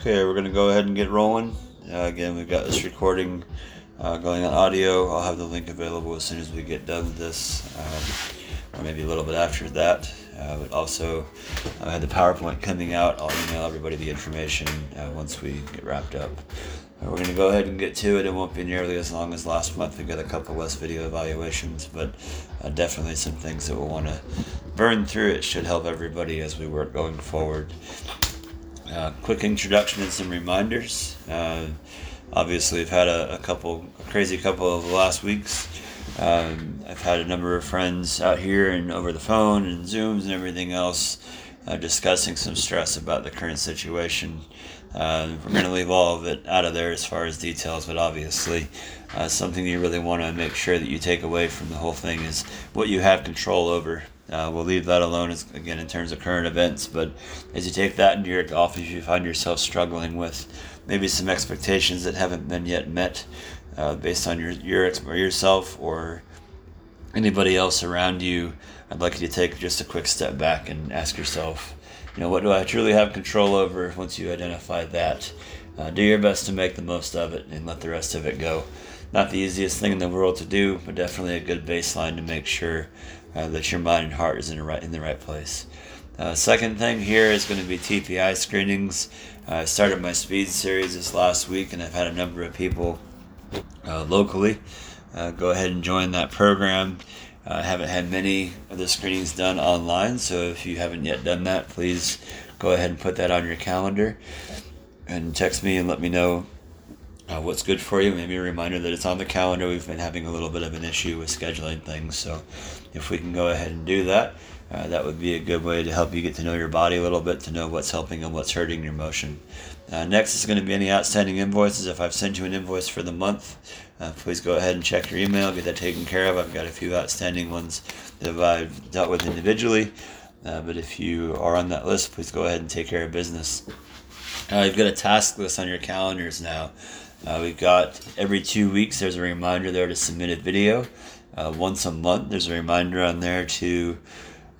Okay, we're gonna go ahead and get rolling. Uh, again, we've got this recording uh, going on audio. I'll have the link available as soon as we get done with this, um, or maybe a little bit after that. Uh, but also, I had the PowerPoint coming out. I'll email everybody the information uh, once we get wrapped up. Uh, we're going to go ahead and get to it. It won't be nearly as long as last month. We've got a couple less video evaluations, but uh, definitely some things that we'll want to burn through. It should help everybody as we work going forward. Uh, quick introduction and some reminders. Uh, obviously, I've had a, a, couple, a crazy couple of the last weeks. Um, I've had a number of friends out here and over the phone and Zooms and everything else uh, discussing some stress about the current situation. Uh, we're going to leave all of it out of there as far as details, but obviously, uh, something you really want to make sure that you take away from the whole thing is what you have control over. Uh, we'll leave that alone as, again in terms of current events. But as you take that into your golf, if you find yourself struggling with maybe some expectations that haven't been yet met uh, based on your, your or yourself or anybody else around you, I'd like you to take just a quick step back and ask yourself, you know, what do I truly have control over once you identify that? Uh, do your best to make the most of it and let the rest of it go. Not the easiest thing in the world to do, but definitely a good baseline to make sure uh, that your mind and heart is in the right in the right place. Uh, second thing here is going to be TPI screenings. Uh, I started my speed series this last week, and I've had a number of people uh, locally go ahead and join that program. I haven't had many of the screenings done online, so if you haven't yet done that, please go ahead and put that on your calendar and text me and let me know uh, what's good for you. Maybe a reminder that it's on the calendar. We've been having a little bit of an issue with scheduling things, so if we can go ahead and do that, uh, that would be a good way to help you get to know your body a little bit, to know what's helping and what's hurting your motion. Uh, next is going to be any outstanding invoices. If I've sent you an invoice for the month, uh, please go ahead and check your email, get that taken care of. I've got a few outstanding ones that I've dealt with individually, uh, but if you are on that list, please go ahead and take care of business. Uh, you've got a task list on your calendars now. Uh, we've got every two weeks, there's a reminder there to submit a video. Uh, once a month, there's a reminder on there to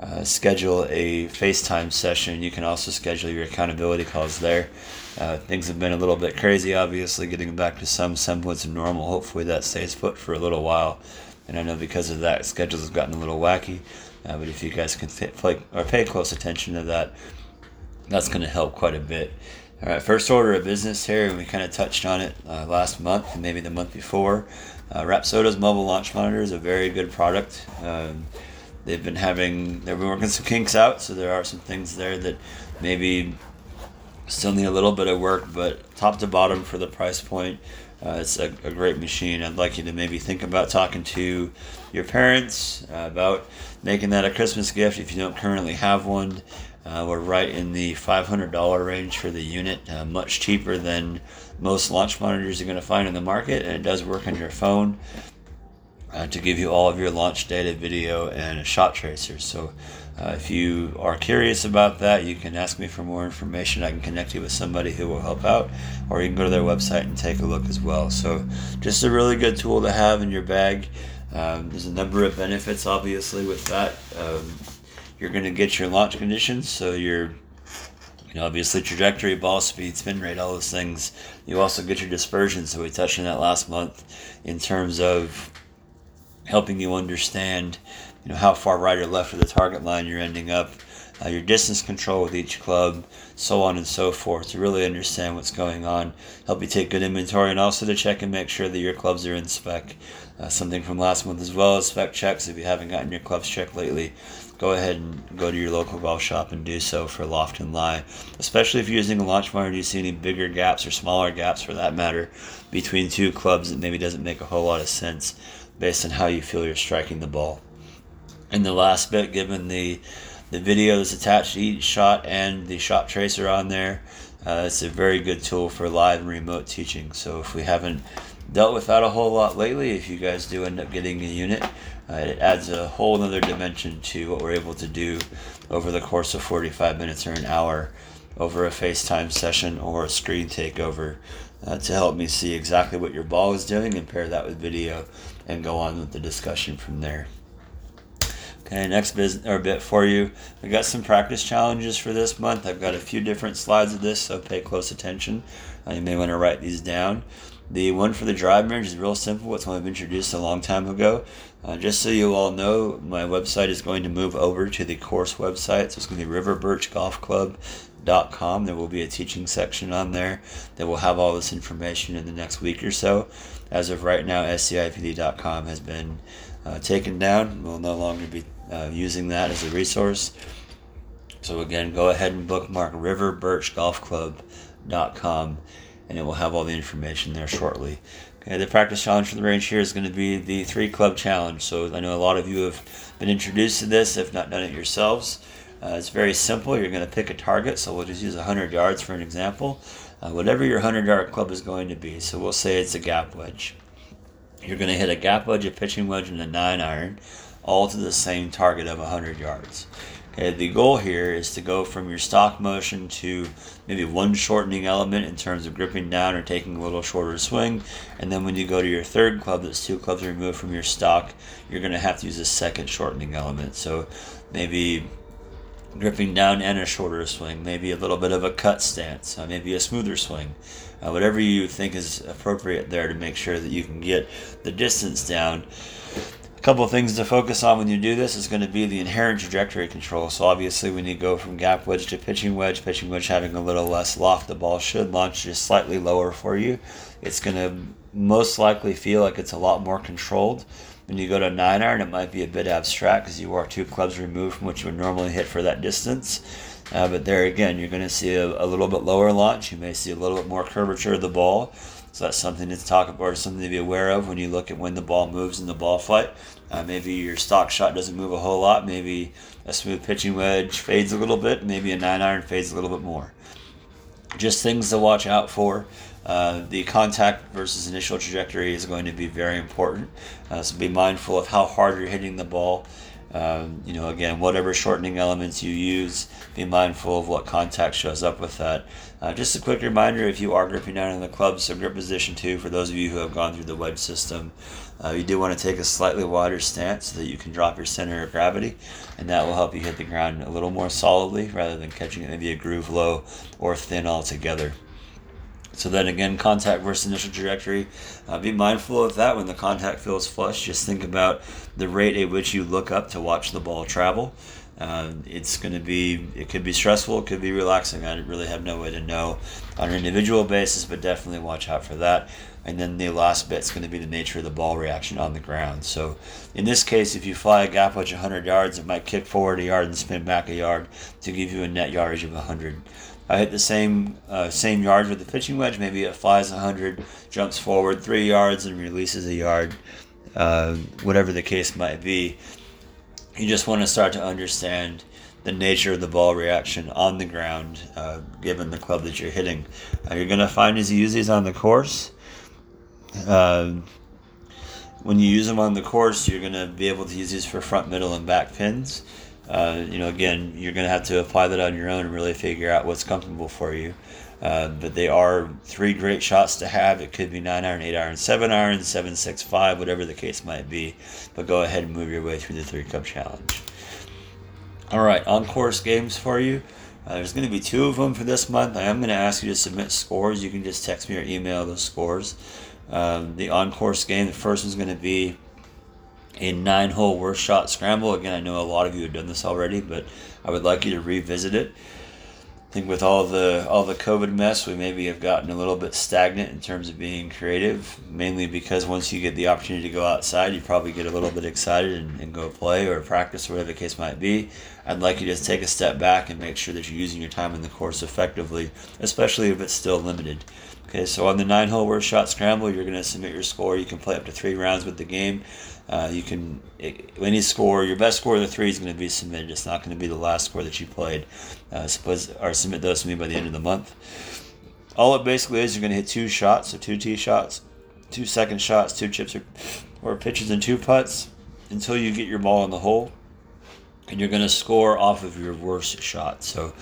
uh, schedule a FaceTime session. You can also schedule your accountability calls there. Uh, things have been a little bit crazy, obviously, getting back to some semblance of normal. Hopefully, that stays put for a little while. And I know because of that, schedules have gotten a little wacky. Uh, but if you guys can play, or pay close attention to that, that's going to help quite a bit. All right, first order of business here, and we kind of touched on it uh, last month and maybe the month before. Uh, Rapsodo's mobile launch monitor is a very good product. Um, they've been having, they've been working some kinks out, so there are some things there that maybe still need a little bit of work, but top to bottom for the price point, uh, it's a, a, great machine. I'd like you to maybe think about talking to your parents uh, about making that a Christmas gift if you don't currently have one. Uh, we're right in the $500 range for the unit, uh, much cheaper than most launch monitors you're going to find in the market, and it does work on your phone uh, to give you all of your launch data, video, and a shot tracer. So, uh, if you are curious about that, you can ask me for more information. I can connect you with somebody who will help out, or you can go to their website and take a look as well. So, just a really good tool to have in your bag. Um, there's a number of benefits, obviously, with that. Um, you're going to get your launch conditions, so your you know, obviously trajectory, ball speed, spin rate, all those things. You also get your dispersion. So we touched on that last month in terms of helping you understand, you know, how far right or left of the target line you're ending up, uh, your distance control with each club, so on and so forth, to really understand what's going on, help you take good inventory, and also to check and make sure that your clubs are in spec. Uh, something from last month as well as spec checks. If you haven't gotten your clubs checked lately, go ahead and go to your local golf shop and do so for Loft and Lie. Especially if you're using a launch monitor, do you see any bigger gaps or smaller gaps for that matter between two clubs that maybe doesn't make a whole lot of sense based on how you feel you're striking the ball. And the last bit, given the the video that's attached to each shot and the shot tracer on there, uh, it's a very good tool for live and remote teaching. So if we haven't dealt with that a whole lot lately, if you guys do end up getting a unit, uh, it adds a whole other dimension to what we're able to do over the course of 45 minutes or an hour over a FaceTime session or a screen takeover uh, to help me see exactly what your ball is doing and pair that with video and go on with the discussion from there. Okay, next business or bit for you. We got some practice challenges for this month. I've got a few different slides of this, so pay close attention. Uh, you may want to write these down. The one for the drive range is real simple. It's one I've introduced a long time ago. Uh, just so you all know, my website is going to move over to the course website. So it's going to be riverbirchgolfclub.com. There will be a teaching section on there that will have all this information in the next week or so. As of right now, scipd.com has been uh, taken down. We'll no longer be uh, using that as a resource. So again, go ahead and bookmark riverbirchgolfclub.com and it will have all the information there shortly. The practice challenge for the range here is going to be the three club challenge. So I know a lot of you have been introduced to this, if not done it yourselves. Uh, it's very simple. You're going to pick a target. So we'll just use 100 yards for an example. Uh, whatever your 100 yard club is going to be. So we'll say it's a gap wedge. You're going to hit a gap wedge, a pitching wedge, and a 9 iron all to the same target of 100 yards. Okay, the goal here is to go from your stock motion to maybe one shortening element in terms of gripping down or taking a little shorter swing. And then when you go to your third club, that's two clubs removed from your stock, you're going to have to use a second shortening element. So maybe gripping down and a shorter swing, maybe a little bit of a cut stance, uh, maybe a smoother swing. Uh, whatever you think is appropriate there to make sure that you can get the distance down a couple of things to focus on when you do this is going to be the inherent trajectory control. So obviously when you go from gap wedge to pitching wedge, pitching wedge having a little less loft, the ball should launch just slightly lower for you. It's going to most likely feel like it's a lot more controlled. When you go to nine iron, it might be a bit abstract because you are two clubs removed from what you would normally hit for that distance. Uh, but there again, you're going to see a, a little bit lower launch. You may see a little bit more curvature of the ball. So that's something to talk about or something to be aware of when you look at when the ball moves in the ball flight. Uh, maybe your stock shot doesn't move a whole lot. Maybe a smooth pitching wedge fades a little bit. Maybe a nine iron fades a little bit more. Just things to watch out for. Uh, the contact versus initial trajectory is going to be very important. Uh, so be mindful of how hard you're hitting the ball. Um, you know, again, whatever shortening elements you use, be mindful of what contact shows up with that. Uh, just a quick reminder if you are gripping down in the club, so grip position two, for those of you who have gone through the wedge system, uh, you do want to take a slightly wider stance so that you can drop your center of gravity, and that will help you hit the ground a little more solidly rather than catching it maybe a groove low or thin altogether. So then again, contact versus initial trajectory. Uh, be mindful of that when the contact feels flush. Just think about the rate at which you look up to watch the ball travel. Uh, it's going to be, it could be stressful, it could be relaxing. I really have no way to know on an individual basis, but definitely watch out for that. And then the last bit is going to be the nature of the ball reaction on the ground. So in this case, if you fly a gap wedge 100 yards, it might kick forward a yard and spin back a yard to give you a net yardage of 100. I hit the same uh, same yards with the pitching wedge. Maybe it flies 100, jumps forward three yards, and releases a yard. Uh, whatever the case might be, you just want to start to understand the nature of the ball reaction on the ground, uh, given the club that you're hitting. Uh, you're going to find as you use these on the course. Uh, when you use them on the course, you're going to be able to use these for front, middle, and back pins uh, you know, again, you're going to have to apply that on your own and really figure out what's comfortable for you. Uh, but they are three great shots to have. It could be nine iron, eight iron, seven iron, seven, six, five, whatever the case might be. But go ahead and move your way through the three cup challenge. All right, on course games for you. Uh, there's going to be two of them for this month. I am going to ask you to submit scores. You can just text me or email those scores. Um, the on course game, the first one's going to be a nine hole worst shot scramble. Again, I know a lot of you have done this already, but I would like you to revisit it. I think with all the all the COVID mess, we maybe have gotten a little bit stagnant in terms of being creative. Mainly because once you get the opportunity to go outside, you probably get a little bit excited and, and go play or practice or whatever the case might be. I'd like you to take a step back and make sure that you're using your time in the course effectively, especially if it's still limited. Okay, so on the nine hole worst shot scramble, you're going to submit your score. You can play up to three rounds with the game. Uh, you can any score, your best score of the three is going to be submitted. It's not going to be the last score that you played. Uh, suppose or submit those to me by the end of the month. All it basically is, you're going to hit two shots, so two tee shots, two second shots, two chips or, or pitches, and two putts until you get your ball in the hole. and you're going to score off of your worst shot. So,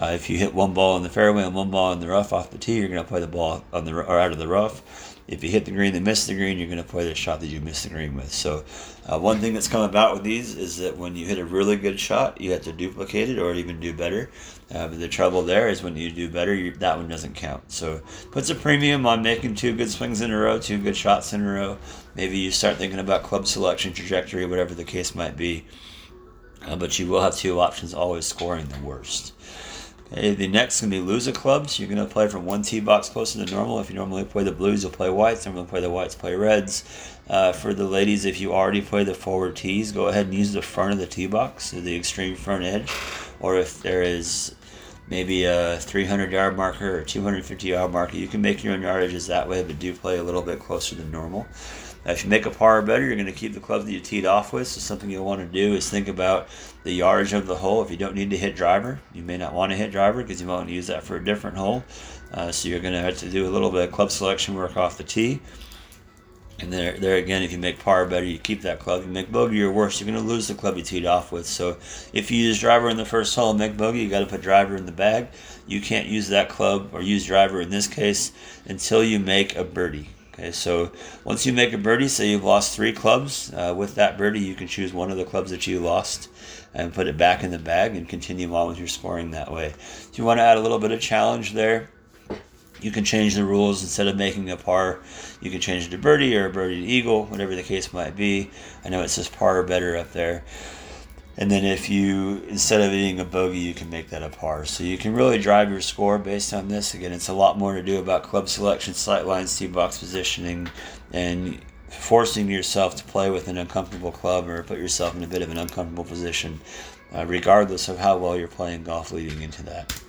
uh, if you hit one ball in the fairway and one ball in the rough off the tee, you're going to play the ball on the or out of the rough. If you hit the green and miss the green, you're going to play the shot that you missed the green with. So, uh, one thing that's come about with these is that when you hit a really good shot, you have to duplicate it or even do better. Uh, but the trouble there is when you do better, you, that one doesn't count. So, puts a premium on making two good swings in a row, two good shots in a row. Maybe you start thinking about club selection, trajectory, whatever the case might be. Uh, but you will have two options always scoring the worst. Okay, the next to be loser clubs. You're going to play from one tee box closer to normal. If you normally play the blues, you'll play whites. Normally play the whites, play reds. Uh, for the ladies, if you already play the forward tees, go ahead and use the front of the tee box, so the extreme front edge. Or if there is maybe a 300 yard marker or 250 yard marker, you can make your own yardages that way, but do play a little bit closer than normal. If you make a par better, you're going to keep the club that you teed off with. So something you'll want to do is think about the yardage of the hole. If you don't need to hit driver, you may not want to hit driver because you might want to use that for a different hole. Uh, so you're going to have to do a little bit of club selection work off the tee. And there, there again, if you make par better, you keep that club. If you make bogey or worse, you're going to lose the club you teed off with. So if you use driver in the first hole and make bogey, you got to put driver in the bag. You can't use that club or use driver in this case until you make a birdie. Okay, so once you make a birdie, say you've lost three clubs, uh, with that birdie, you can choose one of the clubs that you lost and put it back in the bag and continue on with your scoring that way. If you want to add a little bit of challenge there, you can change the rules instead of making a par. You can change it to birdie or birdie to eagle, whatever the case might be. I know it says par better up there. And then if you, instead of being a bogey, you can make that a par. So you can really drive your score based on this. Again, it's a lot more to do about club selection, sight lines, tee box positioning, and forcing yourself to play with an uncomfortable club or put yourself in a bit of an uncomfortable position, uh, regardless of how well you're playing golf leading into that.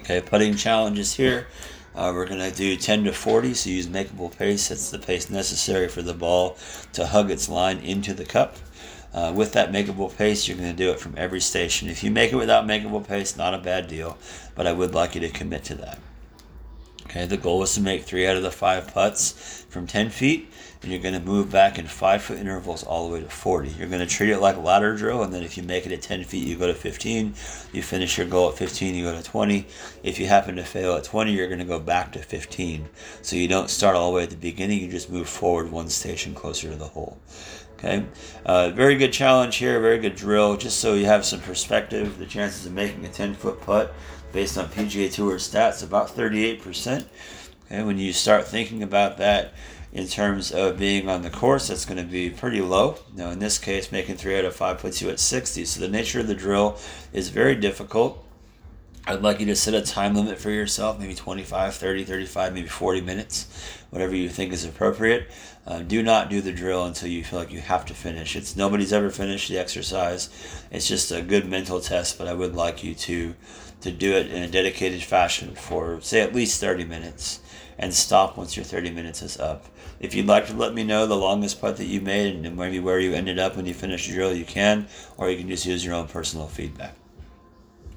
Okay, putting challenges here. Uh, we're going to do 10 to 40, so use makeable pace. That's the pace necessary for the ball to hug its line into the cup. Uh, with that makeable pace, you're going to do it from every station. If you make it without makeable pace, not a bad deal, but I would like you to commit to that. Okay, the goal is to make three out of the five putts from 10 feet, and you're going to move back in five foot intervals all the way to 40. You're going to treat it like a ladder drill, and then if you make it at 10 feet, you go to 15. You finish your goal at 15, you go to 20. If you happen to fail at 20, you're going to go back to 15. So you don't start all the way at the beginning, you just move forward one station closer to the hole. Okay, uh, very good challenge here, very good drill. Just so you have some perspective, the chances of making a 10 foot putt based on PGA Tour stats about 38%. Okay, when you start thinking about that in terms of being on the course, that's going to be pretty low. Now, in this case, making three out of five puts you at 60. So the nature of the drill is very difficult. I'd like you to set a time limit for yourself, maybe 25, 30, 35, maybe 40 minutes, whatever you think is appropriate. Uh, do not do the drill until you feel like you have to finish. It's nobody's ever finished the exercise. It's just a good mental test, but I would like you to to do it in a dedicated fashion for say at least 30 minutes and stop once your 30 minutes is up. If you'd like to let me know the longest putt that you made and maybe where you ended up when you finished the drill, you can, or you can just use your own personal feedback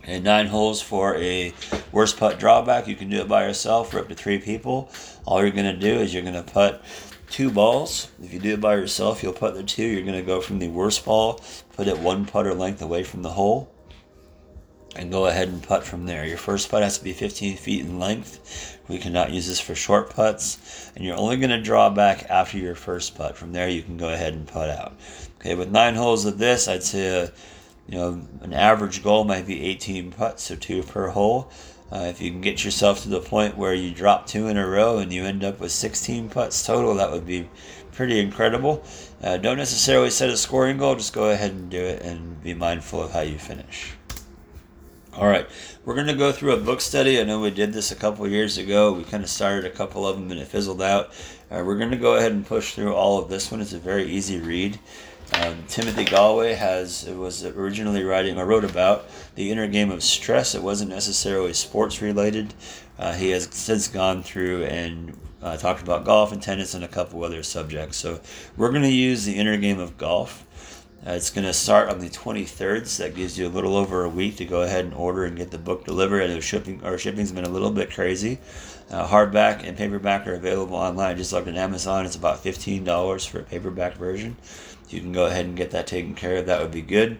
and nine holes for a worst putt drawback. You can do it by yourself or up to three people. All you're going to do is you're going to put two balls. If you do it by yourself, you'll put the two. You're going to go from the worst ball, put it one putter length away from the hole, and go ahead and putt from there. Your first putt has to be 15 feet in length. We cannot use this for short putts, and you're only going to draw back after your first putt. From there, you can go ahead and putt out. Okay, with nine holes of this, I'd say. You know, an average goal might be 18 putts, so two per hole. Uh, if you can get yourself to the point where you drop two in a row and you end up with 16 putts total, that would be pretty incredible. Uh, don't necessarily set a scoring goal, just go ahead and do it and be mindful of how you finish. All right, we're going to go through a book study. I know we did this a couple years ago. We kind of started a couple of them and it fizzled out. Uh, we're going to go ahead and push through all of this one. It's a very easy read. Um, Timothy Gallwey has was originally writing or wrote about the inner game of stress. It wasn't necessarily sports related. Uh, he has since gone through and uh, talked about golf and tennis and a couple other subjects. So we're going to use the inner game of golf. Uh, it's going to start on the 23rd, so that gives you a little over a week to go ahead and order and get the book delivered. And shipping, our shipping's been a little bit crazy. Uh, hardback and paperback are available online. Just like on Amazon. It's about $15 for a paperback version you can go ahead and get that taken care of, that would be good.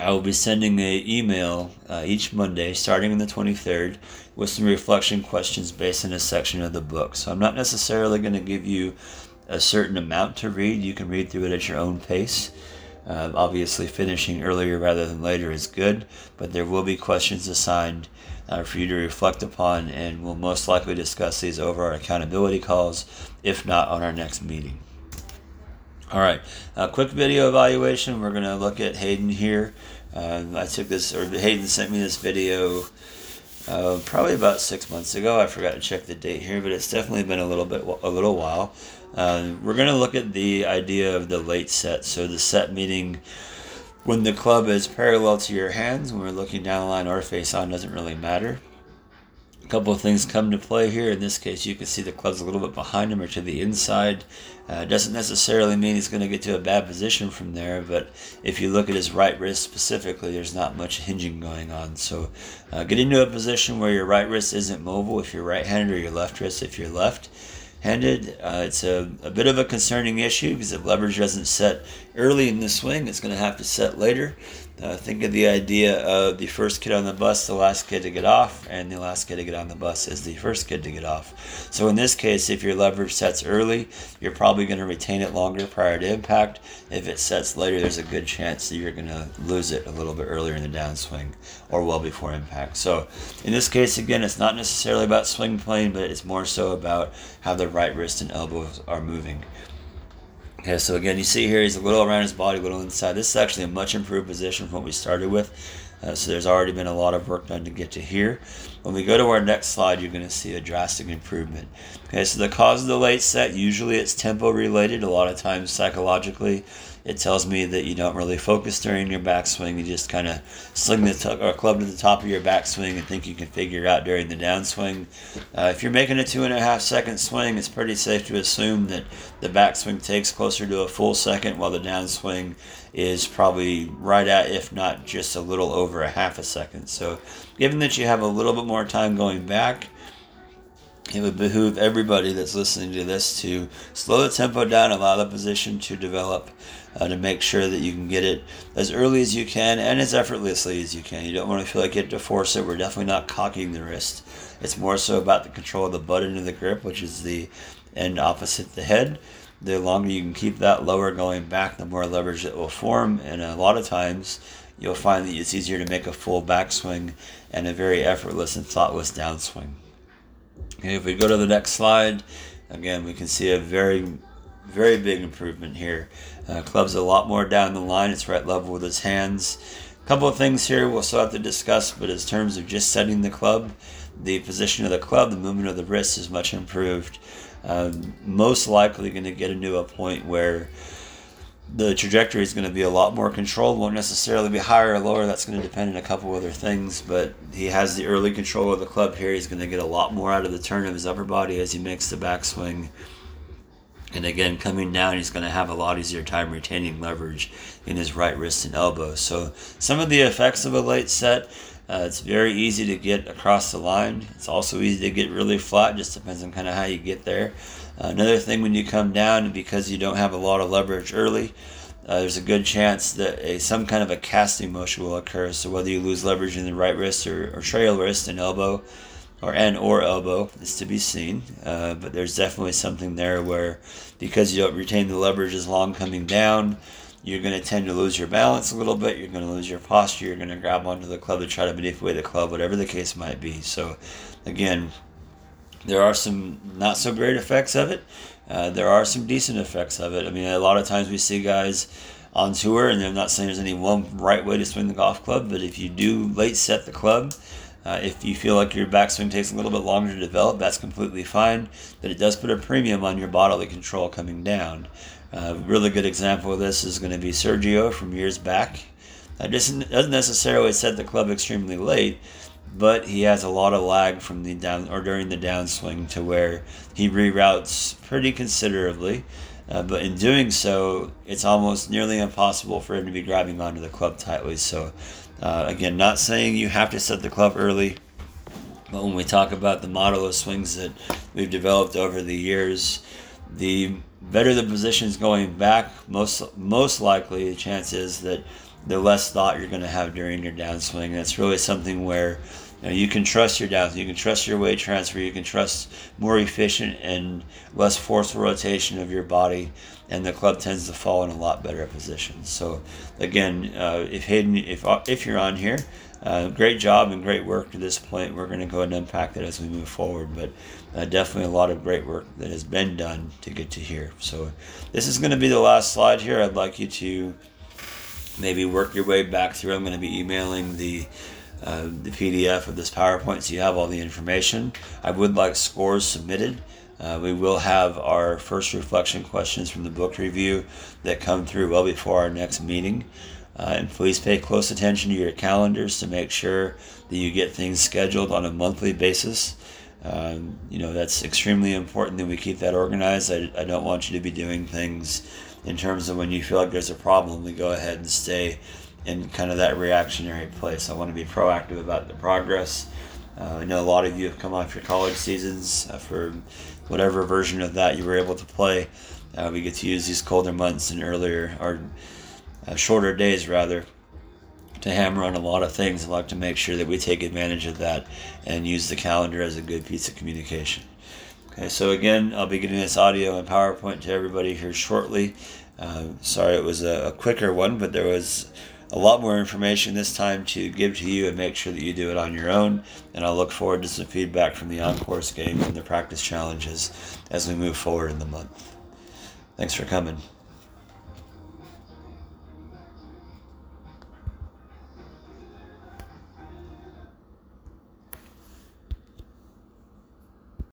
I will be sending a email uh, each Monday, starting on the 23rd, with some reflection questions based on a section of the book. So I'm not necessarily going to give you a certain amount to read. You can read through it at your own pace. Uh, obviously, finishing earlier rather than later is good, but there will be questions assigned uh, for you to reflect upon, and we'll most likely discuss these over our accountability calls, if not on our next meeting. All right, a quick video evaluation. We're going to look at Hayden here. Uh, I took this, or Hayden sent me this video uh, probably about six months ago. I forgot to check the date here, but it's definitely been a little bit, a little while. Uh, we're going to look at the idea of the late set. So the set meaning when the club is parallel to your hands, when we're looking down the line or face on, doesn't really matter couple of things come to play here. In this case, you can see the club's a little bit behind him or to the inside. Uh, doesn't necessarily mean he's going to get to a bad position from there, but if you look at his right wrist specifically, there's not much hinging going on. So uh, get into a position where your right wrist isn't mobile if you're right-handed or your left wrist if you're left handed. Uh, it's a, a bit of a concerning issue because if leverage doesn't set early in the swing, it's going to have to set later. Uh, think of the idea of the first kid on the bus, the last kid to get off, and the last kid to get on the bus is the first kid to get off. So in this case, if your leverage sets early, you're probably going to retain it longer prior to impact. If it sets later, there's a good chance that you're going to lose it a little bit earlier in the downswing or well before impact. So in this case, again, it's not necessarily about swing plane, but it's more so about how the right wrist and elbows are moving. Okay, so again, you see here he's a little around his body, a little inside. This is actually a much improved position from what we started with. Uh, so there's already been a lot of work done to get to here. When we go to our next slide, you're going to see a drastic improvement. Okay, so the cause of the late set, usually it's tempo related. A lot of times psychologically, it tells me that you don't really focus during your backswing. You just kind of sling the t- or club to the top of your backswing and think you can figure out during the downswing. Uh, if you're making a two and a half second swing, it's pretty safe to assume that the backswing takes closer to a full second while the downswing is probably right at, if not just a little over a half a second. So, given that you have a little bit more time going back, it would behoove everybody that's listening to this to slow the tempo down, allow the position to develop, uh, to make sure that you can get it as early as you can and as effortlessly as you can. You don't want to feel like you have to force it. We're definitely not cocking the wrist. It's more so about the control of the butt end of the grip, which is the end opposite the head the longer you can keep that lower going back, the more leverage it will form. And a lot of times, you'll find that it's easier to make a full backswing and a very effortless and thoughtless downswing. Okay, if we go to the next slide, again, we can see a very, very big improvement here. Uh, club's a lot more down the line. It's right level with his hands. A couple of things here we'll still have to discuss, but in terms of just setting the club, the position of the club, the movement of the wrist is much improved um, most likely going to get into a point where the trajectory is going to be a lot more controlled. Won't necessarily be higher or lower. That's going to depend on a couple other things. But he has the early control of the club here. He's going to get a lot more out of the turn of his upper body as he makes the backswing. And again, coming down, he's going to have a lot easier time retaining leverage in his right wrist and elbow. So some of the effects of a late set uh, it's very easy to get across the line. It's also easy to get really flat. Just depends on kind of how you get there. Uh, another thing when you come down, because you don't have a lot of leverage early, uh, there's a good chance that a, some kind of a casting motion will occur. So whether you lose leverage in the right wrist or, or trail wrist and elbow, or and or elbow is to be seen. Uh, but there's definitely something there where because you don't retain the leverage as long coming down, you're going to tend to lose your balance a little bit. You're going to lose your posture. You're going to grab onto the club to try to manipulate the club, whatever the case might be. So, again, there are some not so great effects of it. Uh, there are some decent effects of it. I mean, a lot of times we see guys on tour, and I'm not saying there's any one right way to swing the golf club, but if you do late set the club, uh, if you feel like your backswing takes a little bit longer to develop, that's completely fine. But it does put a premium on your bodily control coming down. A really good example of this is going to be Sergio from years back. That doesn't necessarily set the club extremely late, but he has a lot of lag from the down or during the downswing to where he reroutes pretty considerably. Uh, but in doing so, it's almost nearly impossible for him to be grabbing onto the club tightly. So, uh, again, not saying you have to set the club early, but when we talk about the model of swings that we've developed over the years, the better the position is going back, most most likely the chance is that the less thought you're going to have during your downswing. That's really something where you, know, you can trust your downswing, you can trust your weight transfer, you can trust more efficient and less forceful rotation of your body, and the club tends to fall in a lot better positions. So, again, uh, if Hayden, if if you're on here, uh, great job and great work to this point. We're going to go and unpack that as we move forward, but uh, definitely a lot of great work that has been done to get to here. So, this is going to be the last slide here. I'd like you to maybe work your way back through. I'm going to be emailing the uh, the PDF of this PowerPoint so you have all the information. I would like scores submitted. Uh, we will have our first reflection questions from the book review that come through well before our next meeting. Uh, and please pay close attention to your calendars to make sure that you get things scheduled on a monthly basis. Um, you know, that's extremely important that we keep that organized. I, I don't want you to be doing things in terms of when you feel like there's a problem, we go ahead and stay in kind of that reactionary place. I want to be proactive about the progress. Uh, I know a lot of you have come off your college seasons uh, for whatever version of that you were able to play. Uh, we get to use these colder months and earlier or uh, shorter days rather to hammer on a lot of things. I like to make sure that we take advantage of that and use the calendar as a good piece of communication. Okay, so again, I'll be getting this audio and PowerPoint to everybody here shortly. Uh, sorry it was a, a quicker one, but there was a lot more information this time to give to you and make sure that you do it on your own. And I'll look forward to some feedback from the on-course game and the practice challenges as we move forward in the month. Thanks for coming.